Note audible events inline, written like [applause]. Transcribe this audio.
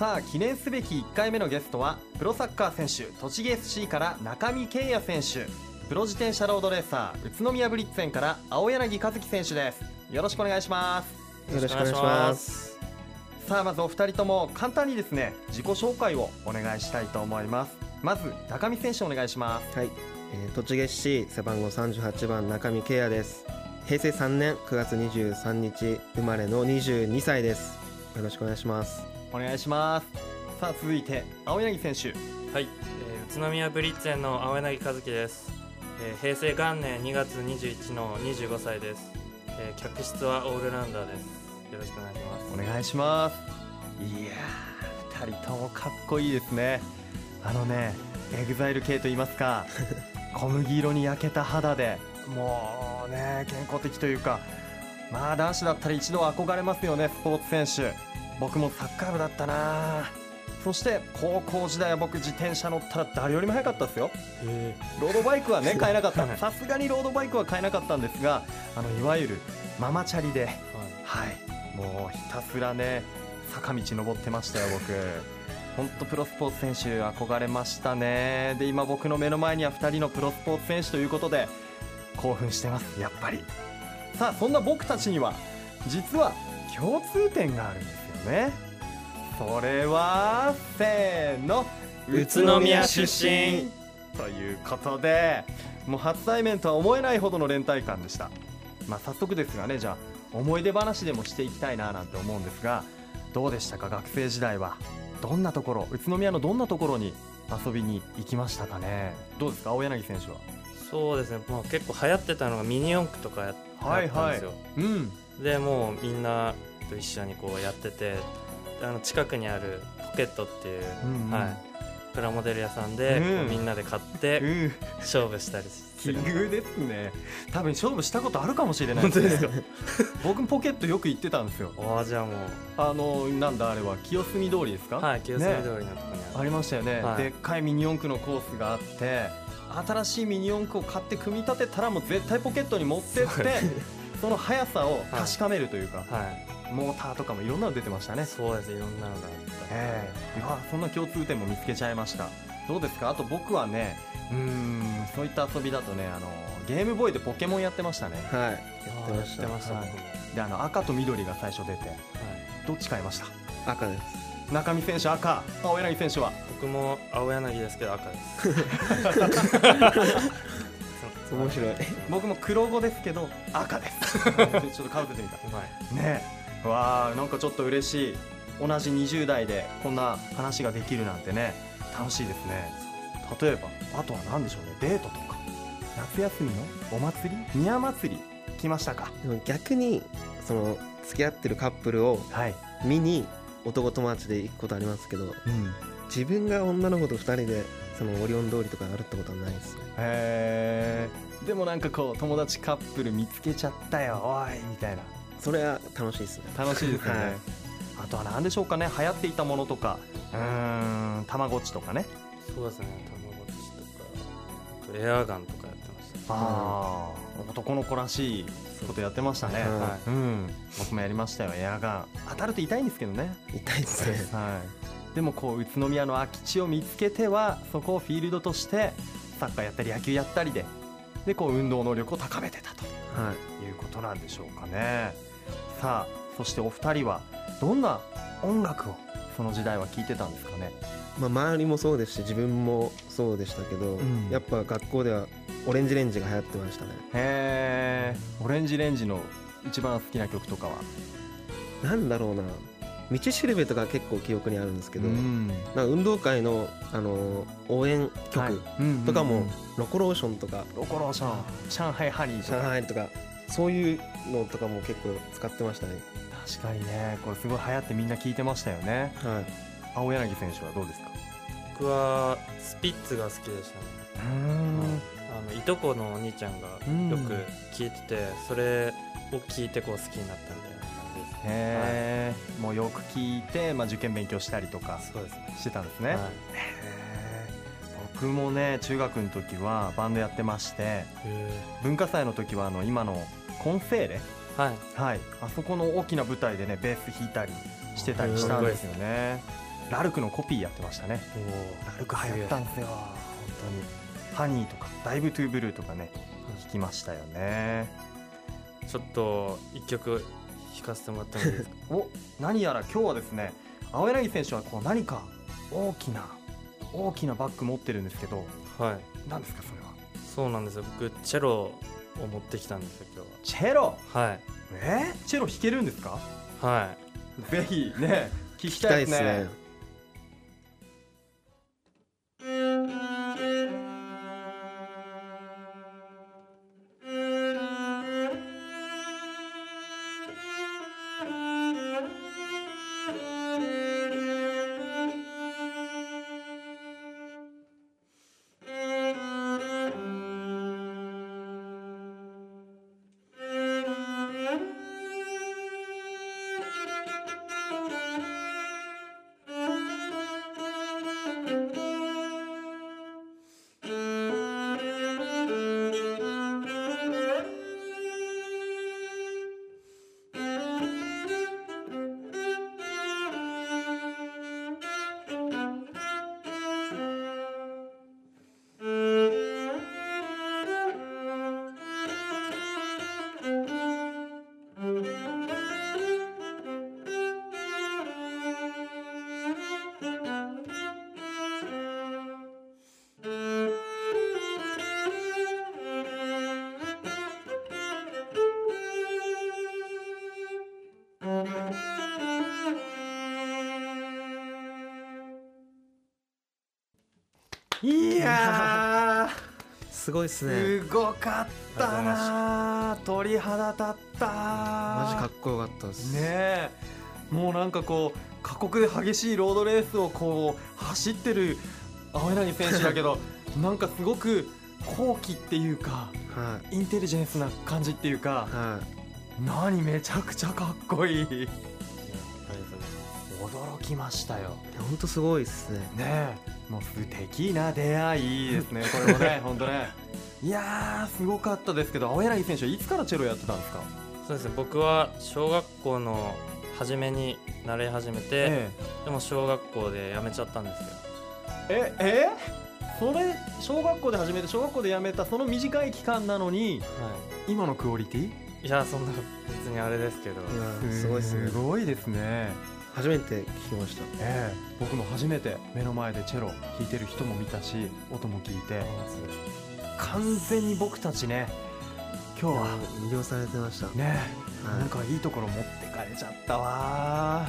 さあ記念すべき1回目のゲストはプロサッカー選手栃木 SC から中見圭也選手。プロ自転車ロードレーサー宇都宮ブリッツェンから青柳和樹選手です。よろしくお願いします。よろしくお願いします。さあまずお二人とも簡単にですね自己紹介をお願いしたいと思います。まず中見選手お願いします。はい、えー、栃木市背番号38番中見圭也です。平成3年9月23日生まれの22歳です。よろしくお願いしますお願いします。さあ続いて青柳選手。はい、えー、宇都宮ブリッツェンの青柳憲輝です、えー、平成元年2月21の25歳です、えー、脚質はオールラウンダーです。よろしくお願いします。お願いします。いやー2人ともかっこいいですね。あのねエグザイル系と言いますか [laughs] 小麦色に焼けた肌でもうね健康的というかまあ男子だったら一度憧れますよねスポーツ選手僕もサッカー部だったな。そして高校時代は僕自転車乗ったら誰よりも速かったですよ。え。ロードバイクはね買えなかった。さすがにロードバイクは買えなかったんですがあのいわゆるママチャリでー、はい。はい。もうひたすらね坂道登ってましたよ僕。本当プロスポーツ選手憧れましたね。で今僕の目の前には2人のプロスポーツ選手ということで興奮してます。やっぱり。さあそんな僕たちには実は共通点があるんです。よね。それはせーの。宇都宮出身。ということでもう初対面とは思えないほどの連帯感でした。まあ早速ですがねじゃあ思い出話でもしていきたいななんて思うんですがどうでしたか？学生時代は。どんなところ？宇都宮のどんなところに遊びに行きましたかね？どうですか？青柳選手は。そうですね。もう結構流行ってたのがミニ四駆とかやったんですよ、うん。でもうみんなと一緒にこうやっててあの近くにあるポケットっていう、うんうん。はい、プラモデル屋さんで、うん。みんなで買っうてん。勝負したりす奇る遇ですね。多分勝負したことあるかもしれない本当ですか？[laughs] 僕もポケットよく行ってたんですよ。ああじゃあもう。あのなんだあれは清澄通りですか？はい清澄通りのとこにある、ありましたよね、はい。でっかいミニ四駆のコースがあって新しいミニ四駆を買って組み立てたらもう絶対ポケットに持ってってその速さを確かめるというか、はいモーターとかもいろんなの出てましたね。そうですいろんなのがあった。ええ。いやそんな共通点も見つけちゃいました。どうですか？あと僕はねうーんそういった遊びだとねあのゲームボーイでポケモンやってましたね。はい。やあってました。ました、はい。であの赤と緑が最初出てはい。どっち買いました？赤です。中見選手赤。青柳選手は？僕も青柳ですけど赤です。面白い。[laughs] 僕も黒子ですけど赤です。[laughs] ちょっとかぶせてみた。うまい。ね。えわあなんかちょっと嬉しい。同じ20代でこんな話ができるなんてね楽しいですね。例えばあとは何でしょうね。デートとか。夏休みのお祭り？宮祭り来ましたか？でも逆にその付き合ってるカップルをはい、見に男友達で行くことありますけどうん、自分が女の子と2人でそのオリオン通りとか歩ったことはないですね。へえでもなんかこう友達カップル見つけちゃったよおいみたいなそれは楽しいですね。楽しいですよね、はい。あとは何でしょうかね。流行っていたものとか。うーん。たまごっちとかね。そうですね。たまごっちとか。あとエアガンとかやってました。ああ男の子らしいことやってましたね、はうん。僕もやりましたよ。エアガン。当たると痛いんですけどね、痛いですね。はい、でもこう宇都宮の空き地を見つけてはそこをフィールドとしてサッカーやったり野球やったりででこう運動能力を高めてたとはい。いうことなんでしょうかねさあそしてお二人はどんな音楽をその時代は聴いてたんですかね？まあ、周りもそうですし自分もそうでしたけど、うん。やっぱ学校ではオレンジレンジが流行ってましたね。へえオレンジレンジの一番好きな曲とかは？なんだろうな。道しるべとか結構記憶にあるんですけど、うん。なんか運動会の、あの応援曲とかも、ロコローションとか。ロコローション。上海ハニーとかそういうのとかも結構使ってましたね。確かにね。これすごい流行ってみんな聞いてましたよね。はい。青柳選手はどうですか？僕はスピッツが好きでしたね。うん。あのいとこのお兄ちゃんがうん。よく聞いてて、それを聞いてこう好きになったみたいな感じですね。へえ、もうよく聞いて、まあ、受験勉強したりとかそうですね。してたんですね、はい僕もね中学の時はバンドやってまして文化祭の時はあの今のコンセーレ？はい。はい。あそこの大きな舞台でねベース弾いたりしてたりしたんですよね。ラルクのコピーやってましたね。ラルク流行ったんですよ。本当に。ハニーとかダイブトゥーブルーとかね聞きましたよね。ちょっと一曲弾かせてもらってもいいですか？[laughs] お何やら今日はですね青柳選手はこう何か大きな大きなバッグ持ってるんですけどはい。何ですかそれは？そうなんですよ。僕チェロを持ってきたんですよ今チェロ？日ははい。え？ーチェロ弾けるんですか？はい。ぜひね聞きたいでね。ですすねいやすごいですーね。すごかったなー。鳥肌立ったマジかっこよかったです。ねえ。もうなんかこう過酷で激しいロードレースをこう走ってる青柳選手だけどなんかすごく高貴っていうかはい。インテリジェンスな感じっていうかはい。何めちゃくちゃかっこいい驚きましたよ。本当すごいですね。ねえもう素敵な出会いですね。[laughs] これもね本当ね。[laughs] いやーすごかったですけど青柳選手はいつからチェロやってたんですか？そうですね。僕は小学校の初めに習い始めて、えでも小学校で辞めちゃったんですよ。ええ？えそれ小学校で始めて小学校で辞めたその短い期間なのには今のクオリティ？いいやそんな別にあれですけど。すごいですね。すごいですね初めて聞きました。ええ。僕も初めて目の前でチェロ弾いてる人も見たし音も聞いて。完全に僕たちね今日は魅了されてました。ねはい。なんかいいところ持ってかれちゃったわ